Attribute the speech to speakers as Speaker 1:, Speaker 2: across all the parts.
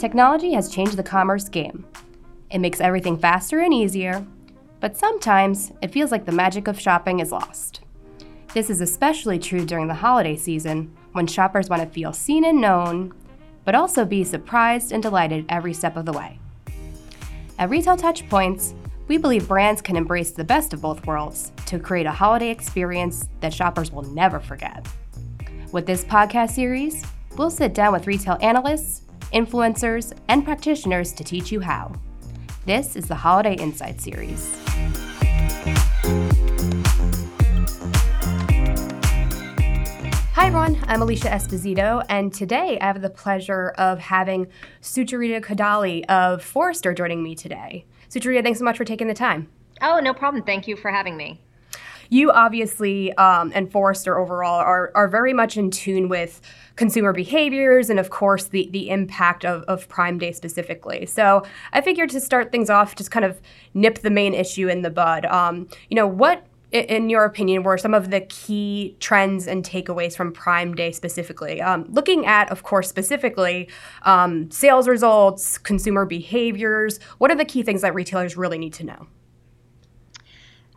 Speaker 1: Technology has changed the commerce game. It makes everything faster and easier, but sometimes it feels like the magic of shopping is lost. This is especially true during the holiday season when shoppers want to feel seen and known, but also be surprised and delighted every step of the way. At Retail Touchpoints, we believe brands can embrace the best of both worlds to create a holiday experience that shoppers will never forget. With this podcast series, we'll sit down with retail analysts, influencers, and practitioners to teach you how. This is the Holiday Insight Series. Hi everyone, I'm Alicia Esposito, and today I have the pleasure of having Sucharita Kodali of Forrester joining me today. Sucharita, thanks so much for taking the time.
Speaker 2: Oh, no problem. Thank you for having me.
Speaker 1: You obviously um, and Forrester overall are, are very much in tune with consumer behaviors and, of course, the, the impact of, of Prime Day specifically. So I figured to start things off, just kind of nip the main issue in the bud. Um, you know, what in your opinion, were some of the key trends and takeaways from Prime Day specifically? Um, looking at, of course, specifically um, sales results, consumer behaviors, what are the key things that retailers really need to know?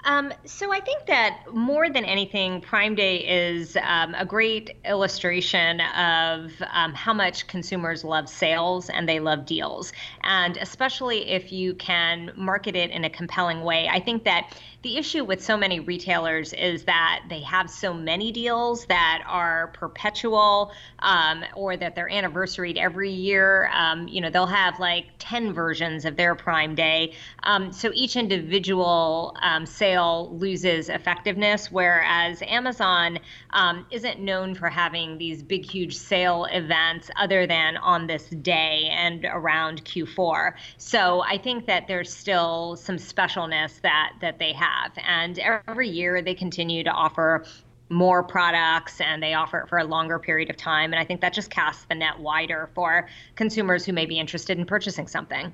Speaker 2: Um, so I think that more than anything, Prime Day is um, a great illustration of um, how much consumers love sales and they love deals, and especially if you can market it in a compelling way. I think that the issue with so many retailers is that they have so many deals that are perpetual um, or that they're anniversaried every year. Um, you know, they'll have like 10 versions of their Prime Day. Um, so each individual um, sale loses effectiveness, whereas Amazon um, isn't known for having these big, huge sale events other than on this day and around Q4. So I think that there's still some specialness that that they have have. And every year they continue to offer more products and they offer it for a longer period of time. And I think that just casts the net wider for consumers who may be interested in purchasing something.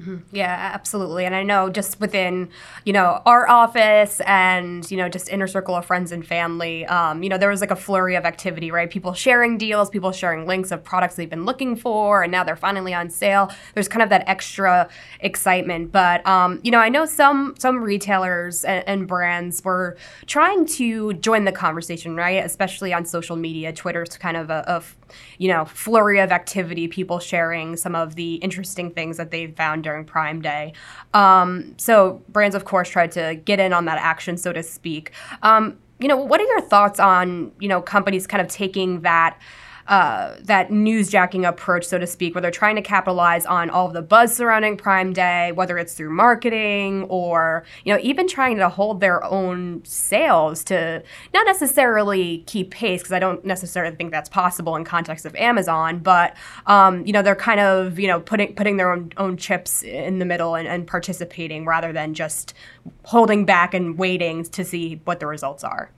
Speaker 1: Mm-hmm. Yeah, absolutely. And I know just within, you know, our office and, you know, just inner circle of friends and family, um, you know, there was like a flurry of activity, right? People sharing deals, people sharing links of products they've been looking for, and now they're finally on sale. There's kind of that extra excitement. But, um, you know, I know some some retailers and, and brands were trying to join the conversation, right? Especially on social media. Twitter's kind of a, a you know, flurry of activity, people sharing some of the interesting things that they've found during Prime Day. Um, so brands, of course, tried to get in on that action, so to speak. Um, you know, what are your thoughts on you know companies kind of taking that? Uh, that newsjacking approach, so to speak, where they're trying to capitalize on all of the buzz surrounding Prime Day, whether it's through marketing or you know even trying to hold their own sales to not necessarily keep pace because I don't necessarily think that's possible in context of Amazon, but um, you know they're kind of you know putting putting their own own chips in the middle and, and participating rather than just holding back and waiting to see what the results are.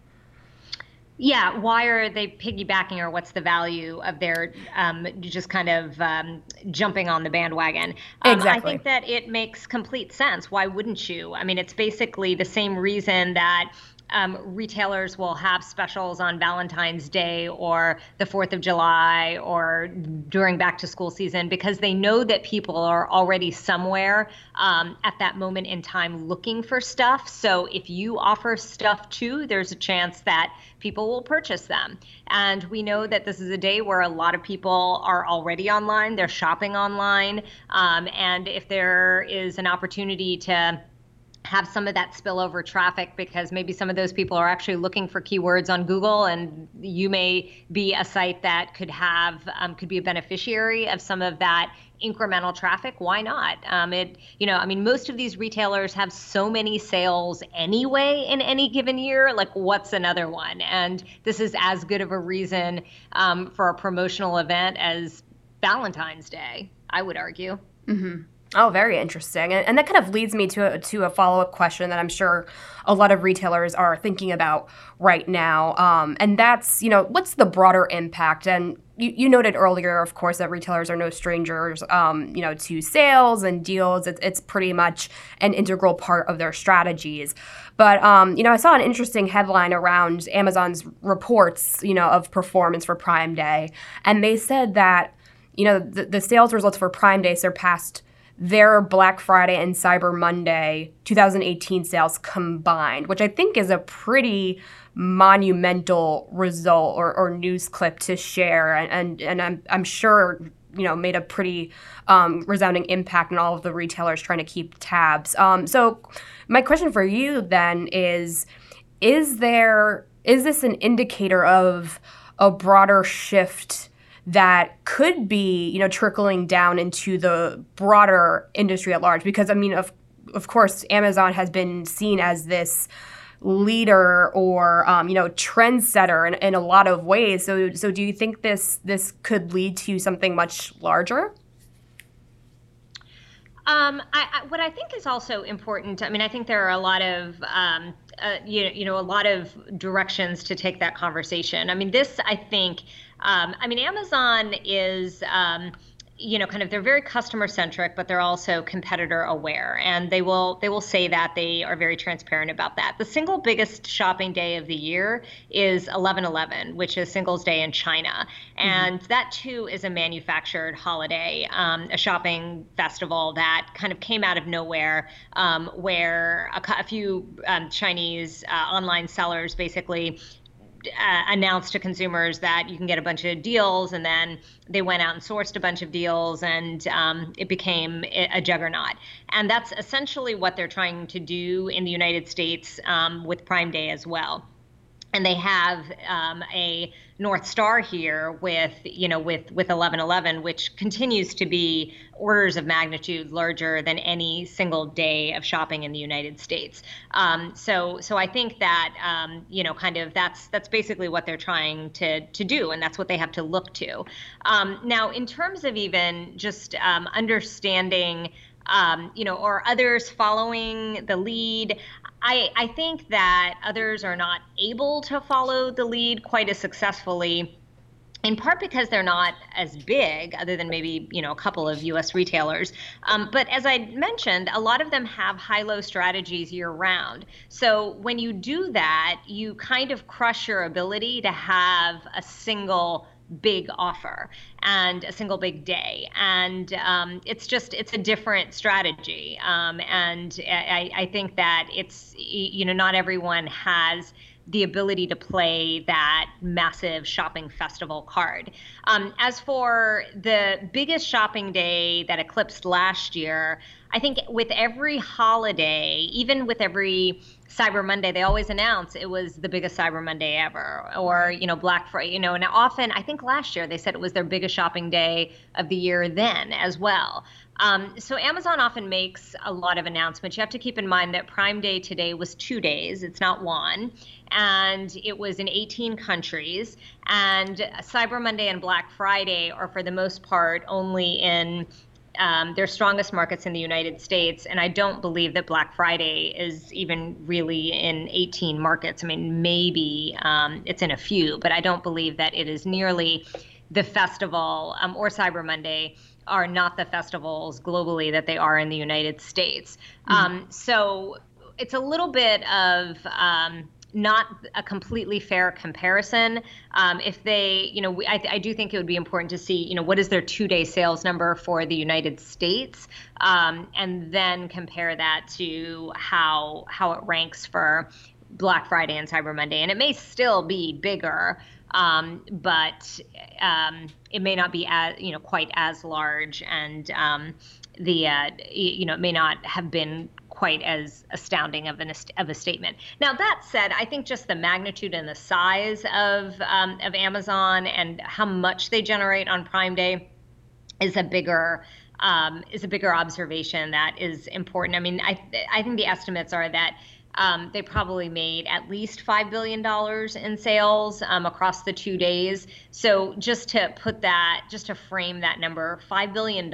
Speaker 2: Yeah, why are they piggybacking, or what's the value of their um, just kind of um, jumping on the bandwagon?
Speaker 1: Um, exactly.
Speaker 2: I think that it makes complete sense. Why wouldn't you? I mean, it's basically the same reason that um, retailers will have specials on Valentine's Day or the 4th of July or during back to school season because they know that people are already somewhere um, at that moment in time looking for stuff. So if you offer stuff too, there's a chance that people will purchase them. And we know that this is a day where a lot of people are already online, they're shopping online. Um, and if there is an opportunity to have some of that spillover traffic because maybe some of those people are actually looking for keywords on Google, and you may be a site that could have um, could be a beneficiary of some of that incremental traffic. Why not? Um, it you know I mean most of these retailers have so many sales anyway in any given year. Like what's another one? And this is as good of a reason um, for a promotional event as Valentine's Day. I would argue.
Speaker 1: Mm-hmm. Oh, very interesting. And, that kind of leads me to a, to a follow up question that I'm sure a lot of retailers are thinking about right now. Um, and that's, you know, what's the broader impact? And you, you noted earlier, of course, that retailers are no strangers, um, you know, to sales and deals. It's, it's pretty much an integral part of their strategies. But, um, you know, I saw an interesting headline around Amazon's reports, you know, of performance for Prime Day. And they said that you know, the, the sales results for Prime Day surpassed their Black Friday and Cyber Monday 2018 sales combined, which I think is a pretty monumental result or, or news clip to share. And, and, and I'm, I'm sure you know made a pretty um, resounding impact on all of the retailers trying to keep tabs. Um, so my question for you then is: Is there is this an indicator of a broader shift? That could be, you know, trickling down into the broader industry at large. Because I mean, of of course, Amazon has been seen as this leader or um, you know trendsetter in, in a lot of ways. So so do you think this this could lead to something much larger?
Speaker 2: Um, I, I, what I think is also important. I mean, I think there are a lot of um, uh, you, you know a lot of directions to take that conversation. I mean, this I think um, I mean, Amazon is. Um, you know kind of they're very customer centric but they're also competitor aware and they will they will say that they are very transparent about that the single biggest shopping day of the year is 1111 which is singles day in china mm-hmm. and mm-hmm. that too is a manufactured holiday um, a shopping festival that kind of came out of nowhere um, where a, a few um, chinese uh, online sellers basically uh, announced to consumers that you can get a bunch of deals, and then they went out and sourced a bunch of deals, and um, it became a juggernaut. And that's essentially what they're trying to do in the United States um, with Prime Day as well and they have um, a North Star here with you know with with 1111, which continues to be orders of magnitude larger than any single day of shopping in the United States. Um, so so I think that um, you know kind of that's that's basically what they're trying to to do, and that's what they have to look to. Um, now, in terms of even just um, understanding um, you know, or others following the lead. I, I think that others are not able to follow the lead quite as successfully in part because they're not as big, other than maybe you know a couple of U.S. retailers. Um, but as I mentioned, a lot of them have high-low strategies year-round. So when you do that, you kind of crush your ability to have a single big offer and a single big day. And um, it's just it's a different strategy. Um, and I, I think that it's you know not everyone has the ability to play that massive shopping festival card. Um, as for the biggest shopping day that eclipsed last year, I think with every holiday, even with every Cyber Monday, they always announce it was the biggest Cyber Monday ever, or you know Black Friday. You know, and often I think last year they said it was their biggest shopping day of the year then as well. Um, so Amazon often makes a lot of announcements. You have to keep in mind that Prime Day today was two days; it's not one, and it was in 18 countries. And Cyber Monday and Black Friday are, for the most part, only in um, their strongest markets in the United States, and I don't believe that Black Friday is even really in 18 markets. I mean, maybe um, it's in a few, but I don't believe that it is nearly the festival um, or Cyber Monday are not the festivals globally that they are in the United States. Mm-hmm. Um, so it's a little bit of um, not a completely fair comparison. Um, if they, you know, we, I, I, do think it would be important to see, you know, what is their two-day sales number for the United States, um, and then compare that to how how it ranks for Black Friday and Cyber Monday, and it may still be bigger. Um, but um, it may not be as you know quite as large, and um, the uh, you know it may not have been quite as astounding of, an, of a statement. Now that said, I think just the magnitude and the size of um, of Amazon and how much they generate on Prime Day is a bigger um, is a bigger observation that is important. I mean, I I think the estimates are that um, they probably made at least $5 billion in sales um, across the two days. So, just to put that, just to frame that number, $5 billion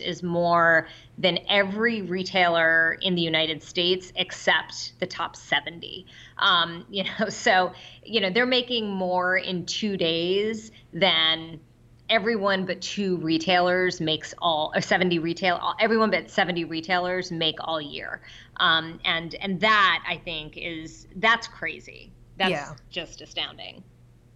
Speaker 2: is more than every retailer in the United States except the top 70. Um, you know, so, you know, they're making more in two days than everyone but two retailers makes all or 70 retail everyone but 70 retailers make all year um, and and that i think is that's crazy that's yeah. just astounding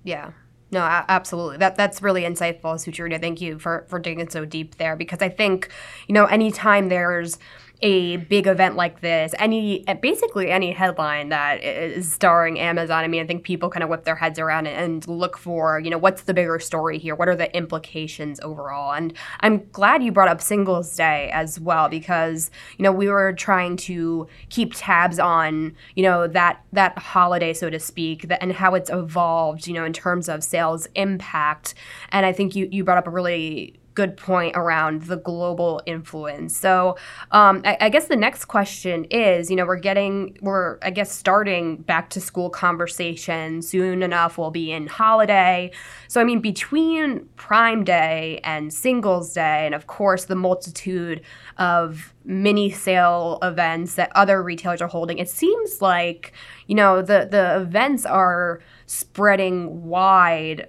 Speaker 1: yeah No, absolutely. That that's really insightful, Sucharita. Thank you for for digging so deep there because I think, you know, anytime there's a big event like this, any basically any headline that is starring Amazon, I mean, I think people kind of whip their heads around and look for, you know, what's the bigger story here? What are the implications overall? And I'm glad you brought up Singles Day as well because, you know, we were trying to keep tabs on, you know, that that holiday, so to speak, that, and how it's evolved, you know, in terms of sales impact. And I think you you brought up a really good point around the global influence. So um, I, I, guess the next question is, you know, we're getting, we're I guess starting back to school conversation soon enough. We'll be in holiday. So I mean, between Prime Day and Singles Day, and of course the multitude of mini sale events that other retailers are holding, it seems like you know the the events are spreading wide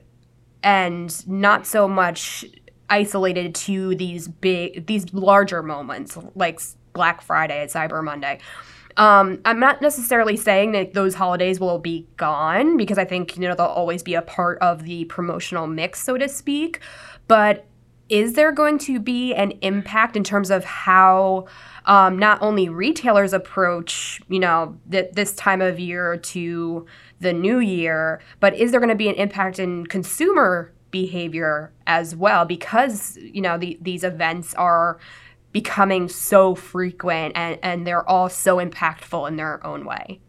Speaker 1: and not so much isolated to these big, these larger moments like Black Friday, and Cyber Monday. Um, I'm not necessarily saying that those holidays will be gone because I think you know they'll always be a part of the promotional mix, so to speak. But is there going to be an impact in terms of how um, not only retailers approach you know th- this time of year to the new year, but is there going to be an impact in consumer behavior as well because you know the, these events are becoming so frequent and, and they're all so impactful in their own way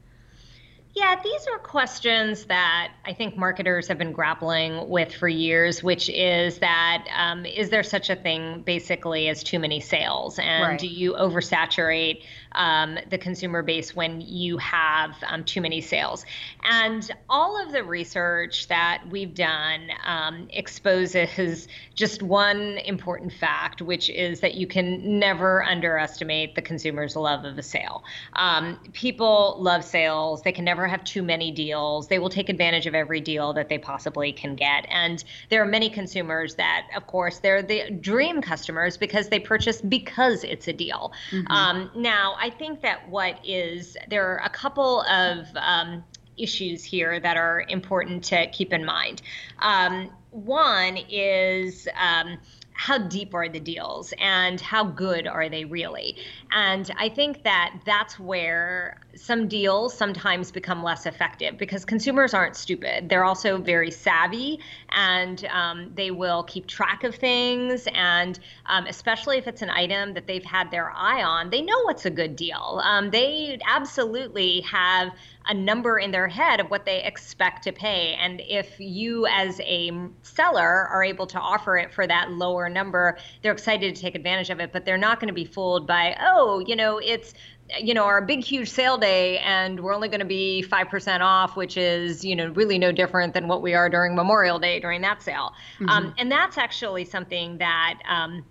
Speaker 2: yeah, these are questions that I think marketers have been grappling with for years, which is that um, is there such a thing basically as too many sales? And right. do you oversaturate um, the consumer base when you have um, too many sales? And all of the research that we've done um, exposes just one important fact, which is that you can never underestimate the consumer's love of a sale. Um, people love sales, they can never never have too many deals. They will take advantage of every deal that they possibly can get. And there are many consumers that, of course, they're the dream customers because they purchase because it's a deal. Mm-hmm. Um, now, I think that what is, there are a couple of um, issues here that are important to keep in mind. Um, one is, um, how deep are the deals and how good are they really? And I think that that's where some deals sometimes become less effective because consumers aren't stupid. They're also very savvy and um, they will keep track of things. And um, especially if it's an item that they've had their eye on, they know what's a good deal. Um, they absolutely have a number in their head of what they expect to pay. And if you, as a seller, are able to offer it for that lower number, they're excited to take advantage of it. But they're not going to be fooled by, oh, you know, it's you know, our big, huge sale day, and we're only going to be 5% off, which is, you know, really no different than what we are during Memorial Day during that sale. Mm-hmm. Um, and that's actually something that, um,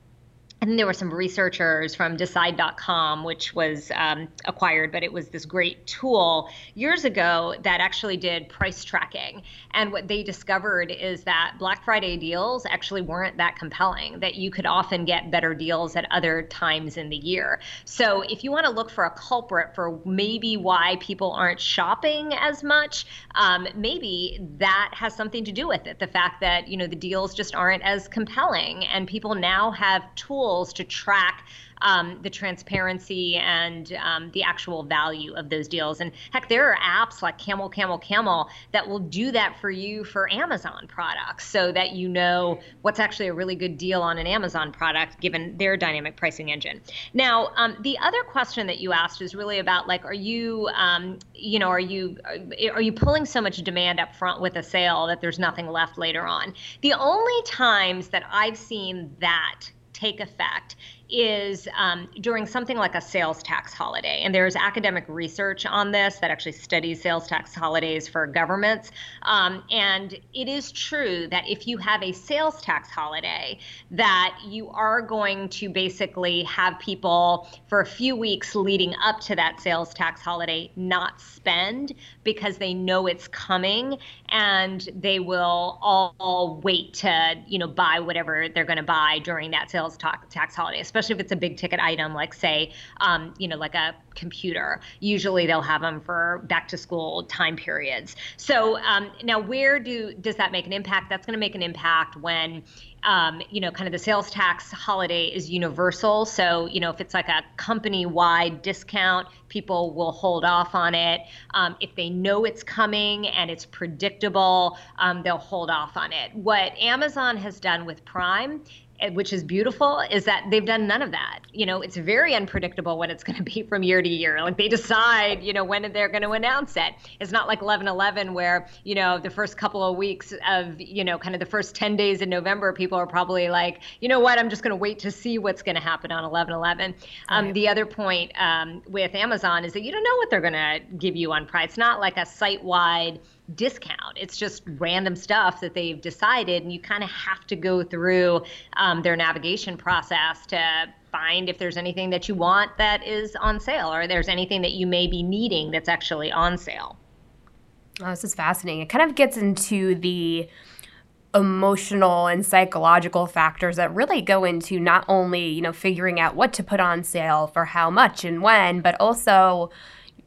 Speaker 2: and there were some researchers from decide.com which was um, acquired but it was this great tool years ago that actually did price tracking. And what they discovered is that black friday deals actually weren't that compelling that you could often get better deals at other times in the year. So if you want to look for a culprit for maybe why people aren't shopping as much um, maybe that has something to do with it the fact that you know the deals just aren't as compelling and people now have tools tools to track um, the transparency and um, the actual value of those deals. And heck, there are apps like Camel, Camel, Camel that will do that for you for Amazon products so that you know what's actually a really good deal on an Amazon product given their dynamic pricing engine. Now, um, the other question that you asked is really about like, are you, um, you know, are you, are you pulling so much demand up front with a sale that there's nothing left later on? The only times that I've seen that take effect is um, during something like a sales tax holiday. And there's academic research on this that actually studies sales tax holidays for governments. Um, and it is true that if you have a sales tax holiday, that you are going to basically have people for a few weeks leading up to that sales tax holiday not spend because they know it's coming and they will all, all wait to you know buy whatever they're going to buy during that sales tax holiday especially especially if it's a big ticket item, like say, um, you know, like a computer. Usually they'll have them for back to school time periods. So um, now, where do does that make an impact? That's going to make an impact when um, you know, kind of the sales tax holiday is universal. So, you know, if it's like a company wide discount, people will hold off on it. Um, if they know it's coming and it's predictable, um, they'll hold off on it. What Amazon has done with Prime which is beautiful is that they've done none of that. You know it's very unpredictable what it's going to be from year to year. Like they decide you know when they're going to announce it. It's not like 11 11 where you know the first couple of weeks of you know kind of the first 10 days in november people are probably like you know what? I'm just going to wait to see what's going to happen on 11 11 um, right. the other point um, with amazon is that you don't know what they're going to give you on price. It's not like a site wide discount. It's just random stuff that they've decided, and you kind of have to go through um, their navigation process to find if there's anything that you want that is on sale or there's anything that you may be needing that's actually on sale.
Speaker 1: Oh, this is fascinating. It kind of gets into the emotional and psychological factors that really go into not only, you know, figuring out what to put on sale for how much and when, but also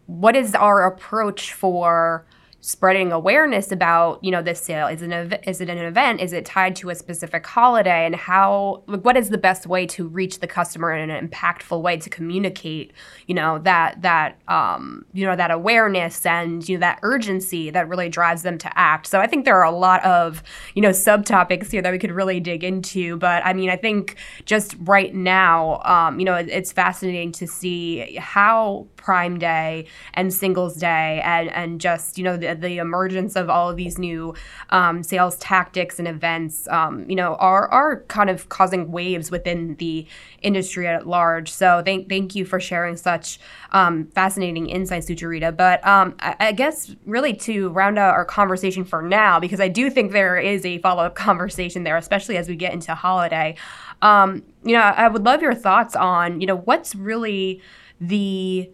Speaker 1: what is our approach for spreading awareness about you know this sale. Is an is it an event? Is it tied to a specific holiday? And how like what is the best way to reach the customer in an impactful way to communicate you know that that um, you know that awareness and you know that urgency that really drives them to act? So i think there are a lot of you know subtopics here that we could really dig into. But i mean i think just right now um, you know it, it's fascinating to see how prime day and singles day and and just you know the, the emergence of all of these new um, sales tactics and events, um, you know, are are kind of causing waves within the industry at large. So thank thank you for sharing such um, fascinating insights, Sucharita. But um, I, I, guess really to round out our conversation for now, because I do think there is a follow up conversation there, especially as we get into holiday. Um, you know, I would love your thoughts on you know what's really the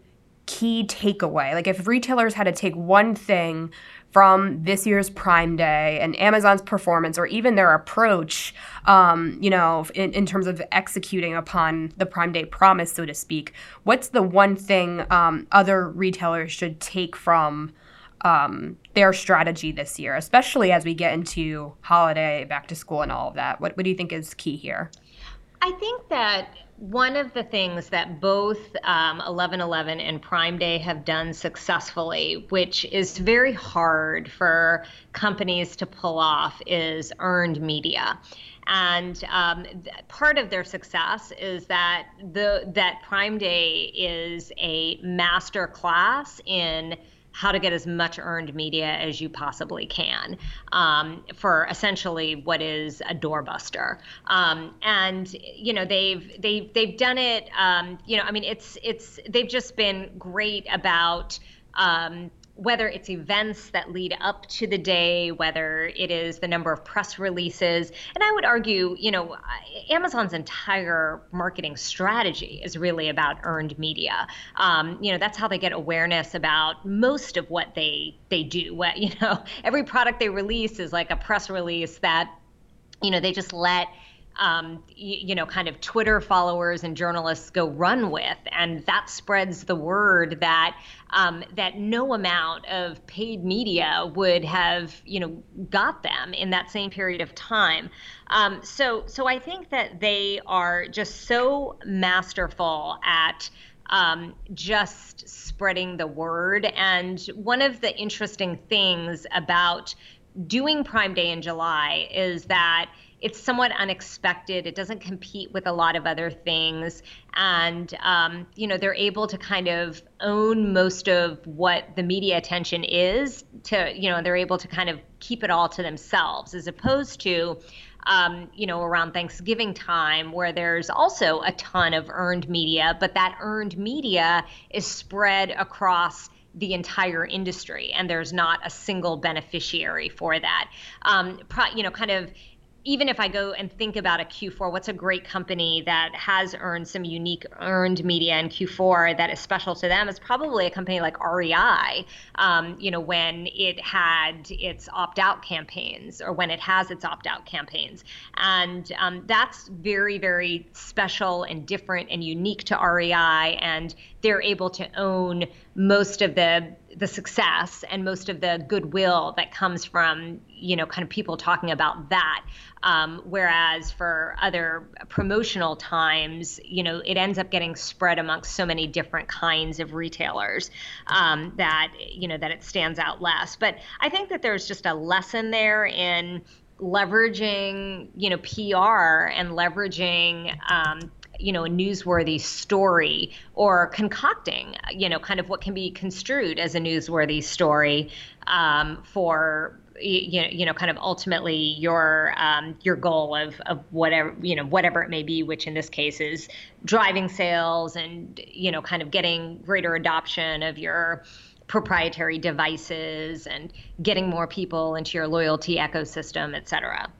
Speaker 1: key takeaway? Like, if retailers had to take one thing from this year's Prime Day and Amazon's performance, or even their approach, um, you know, in, in, terms of executing upon the Prime Day promise, so to speak, what's the one thing um, other retailers should take from? Um, their strategy this year, especially as we get into holiday, back to school, and all of that. What, what do you think is key here?
Speaker 2: I think that one of the things that both um, 1111 and Prime Day have done successfully, which is very hard for companies to pull off, is earned media. And um, part of their success is that the that Prime Day is a master class in how to get as much earned media as you possibly can um, for essentially what is a doorbuster. Um, and you know they've they've they've done it. Um, you know, I mean, it's it's they've just been great about. Um, whether it's events that lead up to the day, whether it is the number of press releases. And I would argue, you know, Amazon's entire marketing strategy is really about earned media. Um, you know, that's how they get awareness about most of what they they do. What, you know, every product they release is like a press release that, you know, they just let um, you, you, know, kind of Twitter followers and journalists go run with, and that spreads the word that um, that no amount of paid media would have, you know, got them in that same period of time. Um, so, so I think that they are just so masterful at. Um, just spreading the word. And one of the interesting things about doing Prime Day in July is that it's somewhat unexpected. It doesn't compete with a lot of other things, and um, you know they're able to kind of own most of what the media attention is. To you know they're able to kind of keep it all to themselves, as opposed to. Um, you know, around Thanksgiving time, where there's also a ton of earned media, but that earned media is spread across the entire industry, and there's not a single beneficiary for that. Um, pro, you know, kind of even if I go and think about a Q4, what's a great company that has earned some unique earned media in Q4 that is special to them? Is probably a company like REI. Um, you know, when it had its opt-out campaigns, or when it has its opt-out campaigns, and um, that's very, very special and different and unique to REI, and they're able to own most of the the success and most of the goodwill that comes from you know kind of people talking about that. Um, whereas for other promotional times you know it ends up getting spread amongst so many different kinds of retailers um, that you know that it stands out less. But i think that there's just a lesson there in leveraging you know pr and leveraging um, you know a newsworthy story or concocting you know kind of what can be construed as a newsworthy story um, for you know, you know, kind of ultimately your um, your goal of of whatever you know whatever it may be, which in this case is driving sales and you know kind of getting greater adoption of your proprietary devices and getting more people into your loyalty ecosystem, et cetera.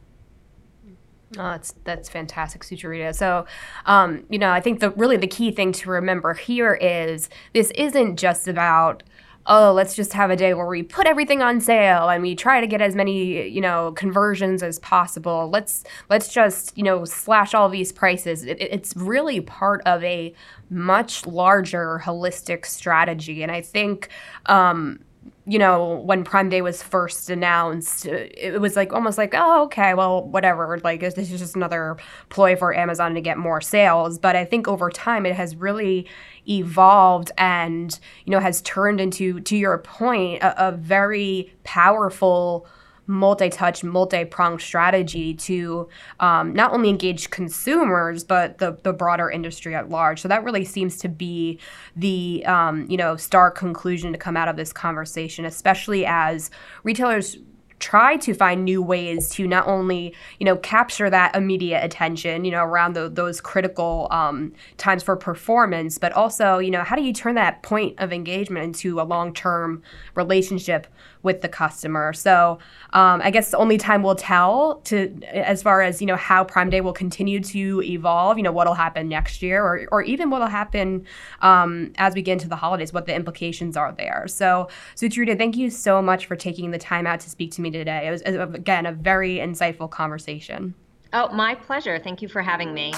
Speaker 1: Oh, that's that's fantastic, Sucharita. So, um, you know, I think the really the key thing to remember here is this isn't just about oh, let's just have a day where we put everything on sale and we try to get as many, you know, conversions as possible. Let's let's just, you know, slash all these prices. It, it's really part of a much larger holistic strategy, and I think. Um, you know, when Prime Day was first announced, it was like almost like, oh, okay, well, whatever. Like, this is just another ploy for Amazon to get more sales. But I think over time, it has really evolved and, you know, has turned into, to your point, a, a very powerful multi-touch, multi-pronged strategy to um, not only engage consumers but the, the broader industry at large. So that really seems to be the um, you know stark conclusion to come out of this conversation, especially as retailers try to find new ways to not only you know capture that immediate attention you know around the, those critical um, times for performance but also you know how do you turn that point of engagement into a long-term relationship with the customer. So um, I guess only time will tell to as far as you know how Prime Day will continue to evolve. You know what'll happen next year, or or even what'll happen um, as we get into the holidays. What the implications are there. So Sucharita, thank you so much for taking the time out to speak to me today. It was again a very insightful conversation.
Speaker 2: Oh, my pleasure. Thank you for having me.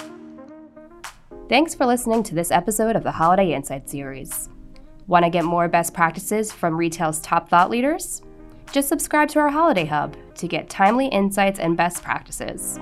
Speaker 1: Thanks for listening to this episode of the Holiday Insight Series. Want to get more best practices from retail's top thought leaders? Just subscribe to our Holiday Hub to get timely insights and best practices.